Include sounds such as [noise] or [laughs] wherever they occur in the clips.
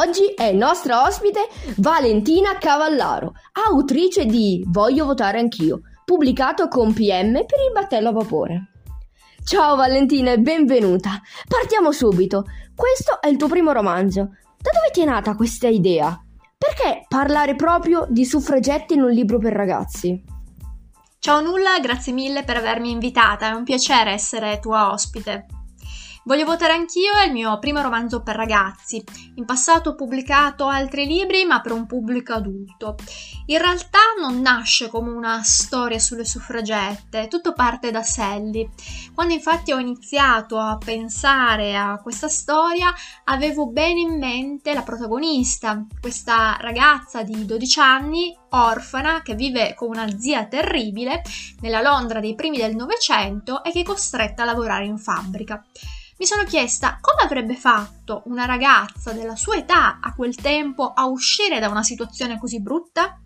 Oggi è nostra ospite Valentina Cavallaro, autrice di Voglio votare anch'io, pubblicato con PM per il battello a vapore. Ciao Valentina e benvenuta. Partiamo subito. Questo è il tuo primo romanzo. Da dove ti è nata questa idea? Perché parlare proprio di suffragetti in un libro per ragazzi? Ciao Nulla, grazie mille per avermi invitata, è un piacere essere tua ospite. Voglio votare anch'io è il mio primo romanzo per ragazzi. In passato ho pubblicato altri libri, ma per un pubblico adulto. In realtà non nasce come una storia sulle suffragette, tutto parte da Sally. Quando infatti ho iniziato a pensare a questa storia, avevo bene in mente la protagonista, questa ragazza di 12 anni, orfana, che vive con una zia terribile nella Londra dei primi del Novecento e che è costretta a lavorare in fabbrica mi sono chiesta come avrebbe fatto una ragazza della sua età a quel tempo a uscire da una situazione così brutta?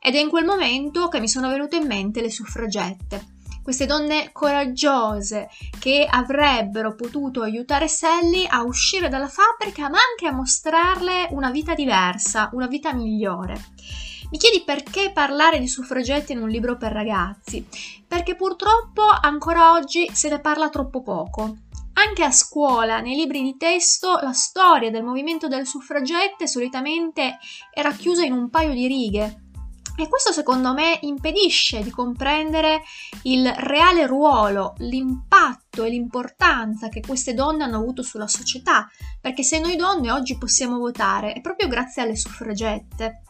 Ed è in quel momento che mi sono venute in mente le suffragette. Queste donne coraggiose che avrebbero potuto aiutare Sally a uscire dalla fabbrica ma anche a mostrarle una vita diversa, una vita migliore. Mi chiedi perché parlare di suffragette in un libro per ragazzi? Perché purtroppo ancora oggi se ne parla troppo poco. Anche a scuola, nei libri di testo, la storia del movimento delle suffragette solitamente è racchiusa in un paio di righe. E questo secondo me impedisce di comprendere il reale ruolo, l'impatto e l'importanza che queste donne hanno avuto sulla società, perché se noi donne oggi possiamo votare è proprio grazie alle suffragette.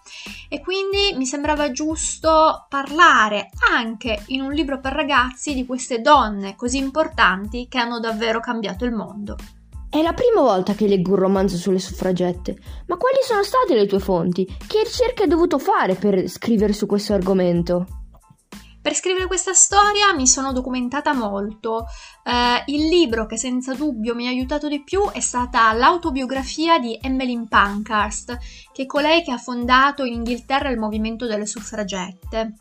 E quindi mi sembrava giusto parlare anche in un libro per ragazzi di queste donne così importanti che hanno davvero cambiato il mondo. È la prima volta che leggo un romanzo sulle suffragette, ma quali sono state le tue fonti? Che ricerche hai dovuto fare per scrivere su questo argomento? Per scrivere questa storia mi sono documentata molto. Eh, il libro che senza dubbio mi ha aiutato di più è stata l'autobiografia di Emmeline Pankhurst, che è colei che ha fondato in Inghilterra il movimento delle suffragette.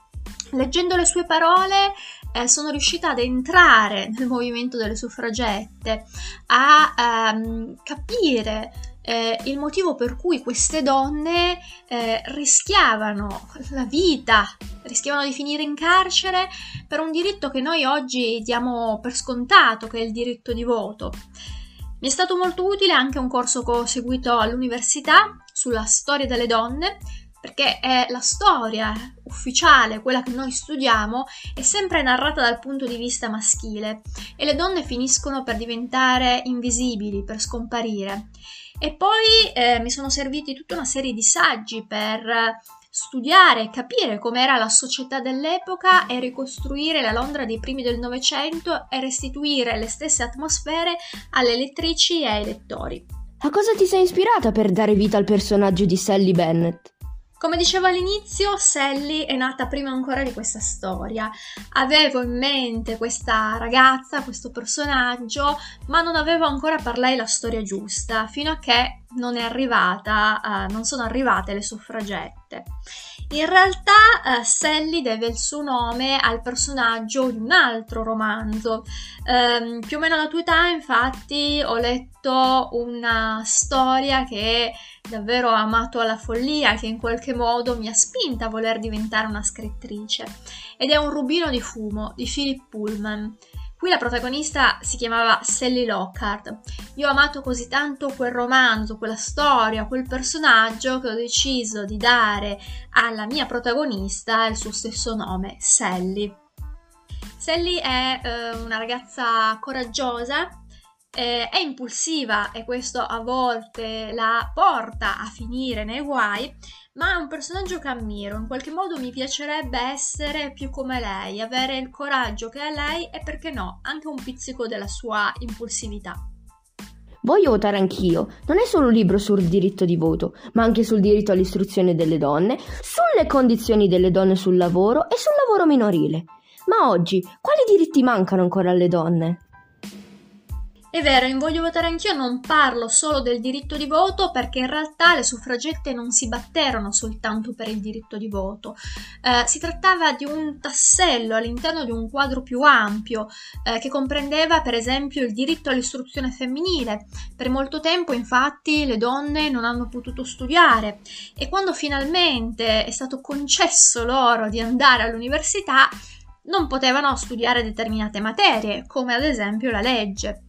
Leggendo le sue parole eh, sono riuscita ad entrare [laughs] nel movimento delle suffragette, a ehm, capire eh, il motivo per cui queste donne eh, rischiavano la vita, rischiavano di finire in carcere per un diritto che noi oggi diamo per scontato, che è il diritto di voto. Mi è stato molto utile anche un corso che ho seguito all'università sulla storia delle donne, perché è la storia ufficiale, quella che noi studiamo, è sempre narrata dal punto di vista maschile e le donne finiscono per diventare invisibili, per scomparire. E poi eh, mi sono serviti tutta una serie di saggi per studiare e capire com'era la società dell'epoca e ricostruire la Londra dei primi del Novecento e restituire le stesse atmosfere alle lettrici e ai lettori. A cosa ti sei ispirata per dare vita al personaggio di Sally Bennett? Come dicevo all'inizio, Sally è nata prima ancora di questa storia. Avevo in mente questa ragazza, questo personaggio, ma non avevo ancora per lei la storia giusta, fino a che non è arrivata, uh, non sono arrivate le suffragette. In realtà uh, Sally deve il suo nome al personaggio di un altro romanzo. Um, più o meno alla tua età, infatti, ho letto una storia che davvero amato alla follia, che in qualche modo mi ha spinta a voler diventare una scrittrice. Ed è un rubino di fumo di Philip Pullman. Qui la protagonista si chiamava Sally Lockhart. Io ho amato così tanto quel romanzo, quella storia, quel personaggio che ho deciso di dare alla mia protagonista il suo stesso nome, Sally. Sally è eh, una ragazza coraggiosa, eh, è impulsiva e questo a volte la porta a finire nei guai, ma è un personaggio che ammiro, in qualche modo mi piacerebbe essere più come lei, avere il coraggio che ha lei e perché no, anche un pizzico della sua impulsività. Voglio votare anch'io. Non è solo un libro sul diritto di voto, ma anche sul diritto all'istruzione delle donne, sulle condizioni delle donne sul lavoro e sul lavoro minorile. Ma oggi, quali diritti mancano ancora alle donne? È vero, in Voglio votare anch'io non parlo solo del diritto di voto perché in realtà le suffragette non si batterono soltanto per il diritto di voto. Eh, si trattava di un tassello all'interno di un quadro più ampio eh, che comprendeva per esempio il diritto all'istruzione femminile. Per molto tempo infatti le donne non hanno potuto studiare e quando finalmente è stato concesso loro di andare all'università non potevano studiare determinate materie, come ad esempio la legge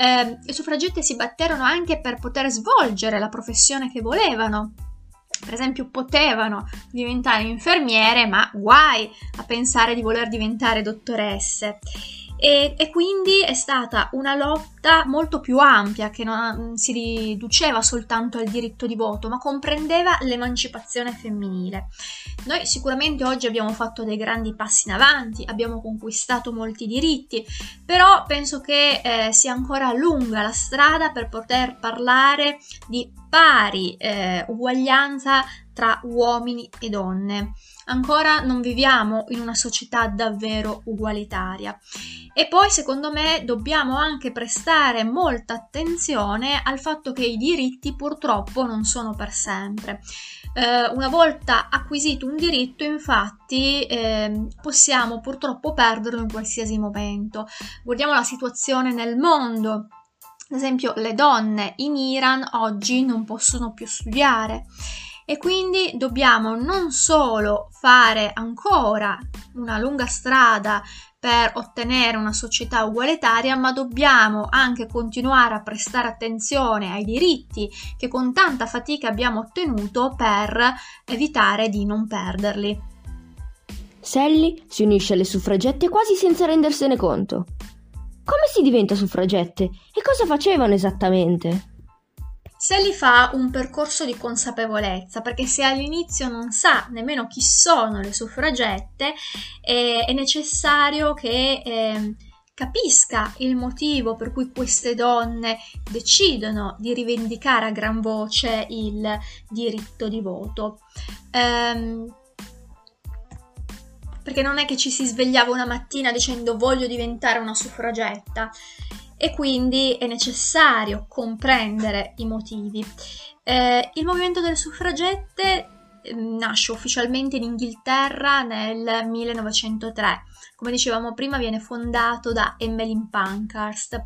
eh, le suffragette si batterono anche per poter svolgere la professione che volevano. Per esempio, potevano diventare infermiere, ma guai a pensare di voler diventare dottoresse e, e, quindi è stata una lotta molto più ampia che non si riduceva soltanto al diritto di voto ma comprendeva l'emancipazione femminile. Noi sicuramente oggi abbiamo fatto dei grandi passi in avanti, abbiamo conquistato molti diritti, però penso che eh, sia ancora lunga la strada per poter parlare di pari eh, uguaglianza tra uomini e donne. Ancora non viviamo in una società davvero ugualitaria. E poi, secondo me, dobbiamo anche prestare molta attenzione al fatto che i diritti purtroppo non sono per sempre. Eh, una volta acquisito un diritto, infatti, eh, possiamo purtroppo perderlo in qualsiasi momento. Guardiamo la situazione nel mondo. Ad esempio, le donne in Iran oggi non possono più studiare e quindi dobbiamo non solo fare ancora una lunga strada per ottenere una società ugualitaria, ma dobbiamo anche continuare a prestare attenzione ai diritti che con tanta fatica abbiamo ottenuto per evitare di non perderli. Sally si unisce alle suffragette quasi senza rendersene conto. Come si diventa suffragette e cosa facevano esattamente? Sally fa un percorso di consapevolezza perché se all'inizio non sa nemmeno chi sono le suffragette eh, è necessario che eh, capisca il motivo per cui queste donne decidono di rivendicare a gran voce il diritto di voto. Um, perché non è che ci si svegliava una mattina dicendo voglio diventare una suffragetta e quindi è necessario comprendere i motivi. Eh, il movimento delle suffragette nasce ufficialmente in Inghilterra nel 1903 come dicevamo prima, viene fondato da Emmeline Pankhurst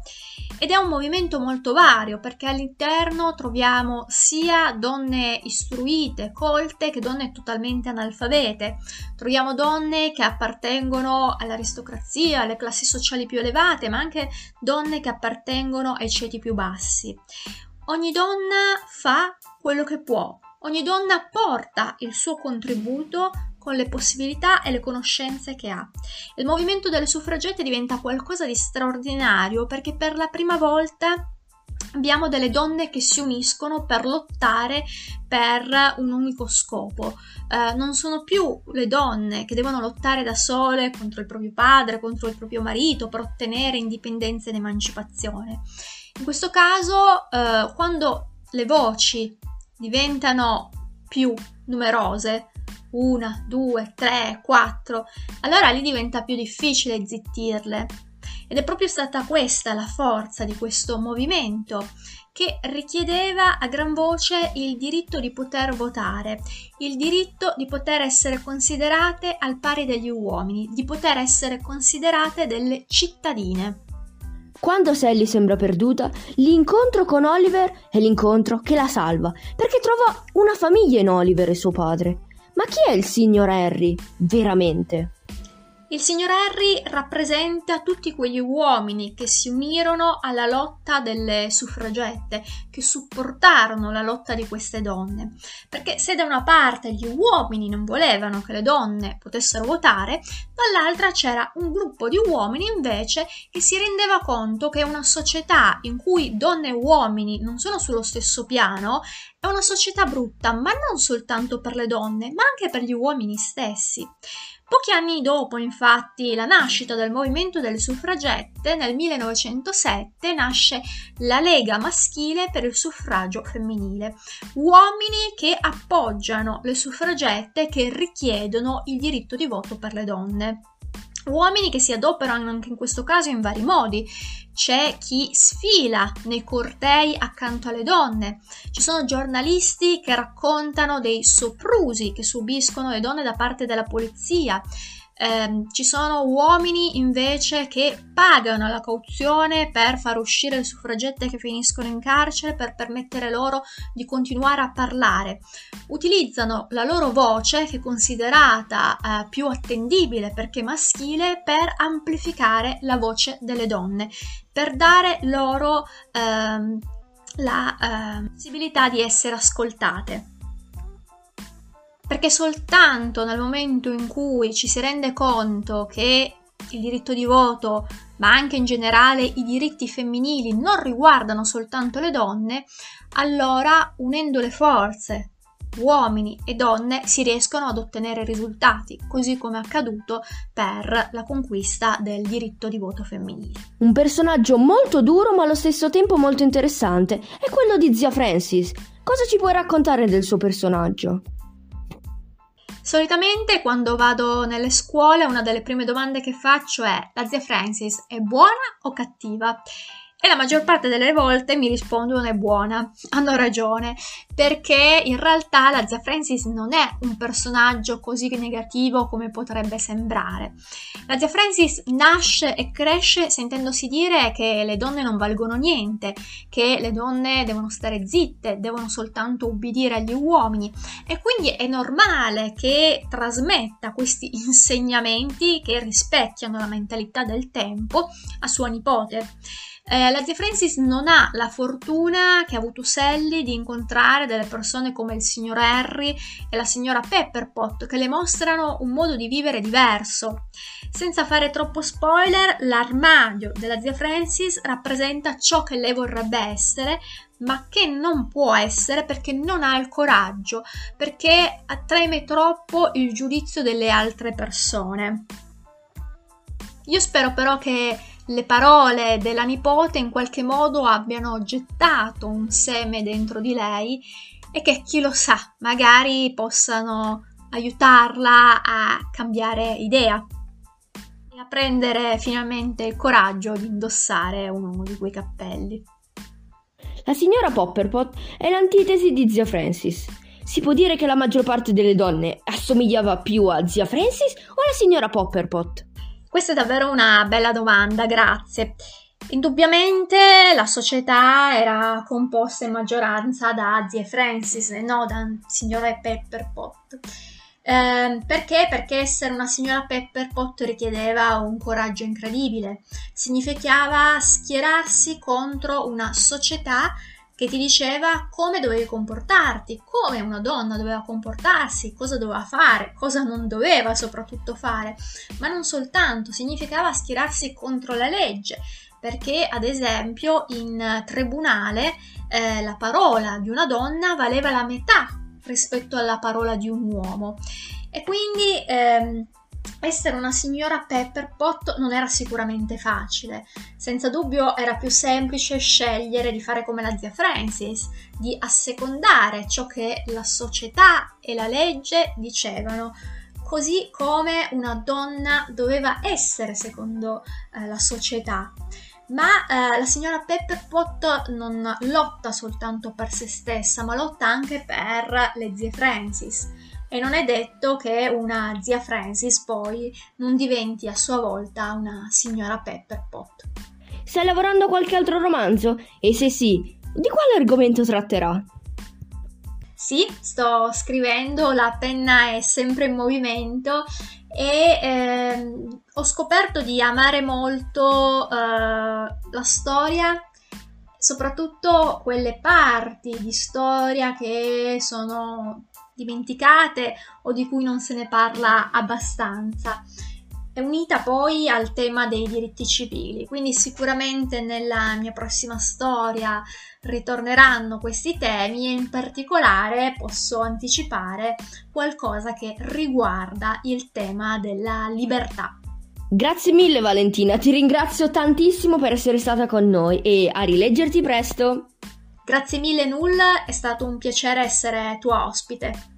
ed è un movimento molto vario perché all'interno troviamo sia donne istruite, colte, che donne totalmente analfabete. Troviamo donne che appartengono all'aristocrazia, alle classi sociali più elevate, ma anche donne che appartengono ai ceti più bassi. Ogni donna fa quello che può, ogni donna porta il suo contributo con le possibilità e le conoscenze che ha. Il movimento delle suffragette diventa qualcosa di straordinario perché per la prima volta abbiamo delle donne che si uniscono per lottare per un unico scopo. Eh, non sono più le donne che devono lottare da sole contro il proprio padre, contro il proprio marito per ottenere indipendenza ed emancipazione. In questo caso, eh, quando le voci diventano più numerose, una, due, tre, quattro, allora lì diventa più difficile zittirle. Ed è proprio stata questa la forza di questo movimento che richiedeva a gran voce il diritto di poter votare, il diritto di poter essere considerate al pari degli uomini, di poter essere considerate delle cittadine. Quando Sally sembra perduta, l'incontro con Oliver è l'incontro che la salva, perché trova una famiglia in Oliver e suo padre. Ma chi è il signor Harry, veramente? Il signor Harry rappresenta tutti quegli uomini che si unirono alla lotta delle suffragette, che supportarono la lotta di queste donne. Perché se da una parte gli uomini non volevano che le donne potessero votare, dall'altra c'era un gruppo di uomini invece che si rendeva conto che una società in cui donne e uomini non sono sullo stesso piano è una società brutta, ma non soltanto per le donne, ma anche per gli uomini stessi. Pochi anni dopo, infatti, la nascita del movimento delle suffragette, nel 1907 nasce la Lega maschile per il suffragio femminile, uomini che appoggiano le suffragette che richiedono il diritto di voto per le donne. Uomini che si adoperano anche in questo caso in vari modi. C'è chi sfila nei cortei accanto alle donne. Ci sono giornalisti che raccontano dei soprusi che subiscono le donne da parte della polizia. Eh, ci sono uomini invece che pagano la cauzione per far uscire le suffragette che finiscono in carcere per permettere loro di continuare a parlare. Utilizzano la loro voce, che è considerata eh, più attendibile perché maschile, per amplificare la voce delle donne, per dare loro ehm, la eh, possibilità di essere ascoltate perché soltanto nel momento in cui ci si rende conto che il diritto di voto, ma anche in generale i diritti femminili non riguardano soltanto le donne, allora unendo le forze, uomini e donne, si riescono ad ottenere risultati, così come è accaduto per la conquista del diritto di voto femminile. Un personaggio molto duro ma allo stesso tempo molto interessante è quello di Zia Francis. Cosa ci puoi raccontare del suo personaggio? Solitamente quando vado nelle scuole una delle prime domande che faccio è la zia Francis è buona o cattiva? E la maggior parte delle volte mi rispondono è buona, hanno ragione, perché in realtà la zia Francis non è un personaggio così negativo come potrebbe sembrare. La zia Francis nasce e cresce sentendosi dire che le donne non valgono niente, che le donne devono stare zitte, devono soltanto ubbidire agli uomini e quindi è normale che trasmetta questi [laughs] insegnamenti che rispecchiano la mentalità del tempo a sua nipote. Eh, la zia Francis non ha la fortuna che ha avuto Sally di incontrare delle persone come il signor Harry e la signora Pepperpot che le mostrano un modo di vivere diverso. Senza fare troppo spoiler, l'armadio della zia Francis rappresenta ciò che lei vorrebbe essere, ma che non può essere perché non ha il coraggio, perché treme troppo il giudizio delle altre persone. Io spero però che le parole della nipote in qualche modo abbiano gettato un seme dentro di lei e che chi lo sa, magari possano aiutarla a cambiare idea e a prendere finalmente il coraggio di indossare uno di quei cappelli. La signora Popperpot è l'antitesi di zia Francis. Si può dire che la maggior parte delle donne assomigliava più a zia Francis o alla signora Popperpot? Questa è davvero una bella domanda, grazie. Indubbiamente la società era composta in maggioranza da zie Francis e non da signora Pepperpot. Eh, perché? Perché essere una signora Pepperpot richiedeva un coraggio incredibile, significava schierarsi contro una società che ti diceva come dovevi comportarti, come una donna doveva comportarsi, cosa doveva fare, cosa non doveva soprattutto fare, ma non soltanto, significava schierarsi contro la legge, perché ad esempio in tribunale eh, la parola di una donna valeva la metà rispetto alla parola di un uomo. E quindi ehm, essere una signora Pepperpot non era sicuramente facile. Senza dubbio era più semplice scegliere di fare come la zia Francis, di assecondare ciò che la società e la legge dicevano, così come una donna doveva essere secondo eh, la società. Ma eh, la signora Pepperpot non lotta soltanto per se stessa, ma lotta anche per le zie Francis e non è detto che una zia Francis poi non diventi a sua volta una signora Pepperpot. Stai lavorando a qualche altro romanzo? E se sì, di quale argomento tratterà? Sì, sto scrivendo, la penna è sempre in movimento e ehm, ho scoperto di amare molto eh, la storia, soprattutto quelle parti di storia che sono dimenticate o di cui non se ne parla abbastanza. È unita poi al tema dei diritti civili, quindi sicuramente nella mia prossima storia ritorneranno questi temi e in particolare posso anticipare qualcosa che riguarda il tema della libertà. Grazie mille Valentina, ti ringrazio tantissimo per essere stata con noi e a rileggerti presto. Grazie mille Null, è stato un piacere essere tua ospite.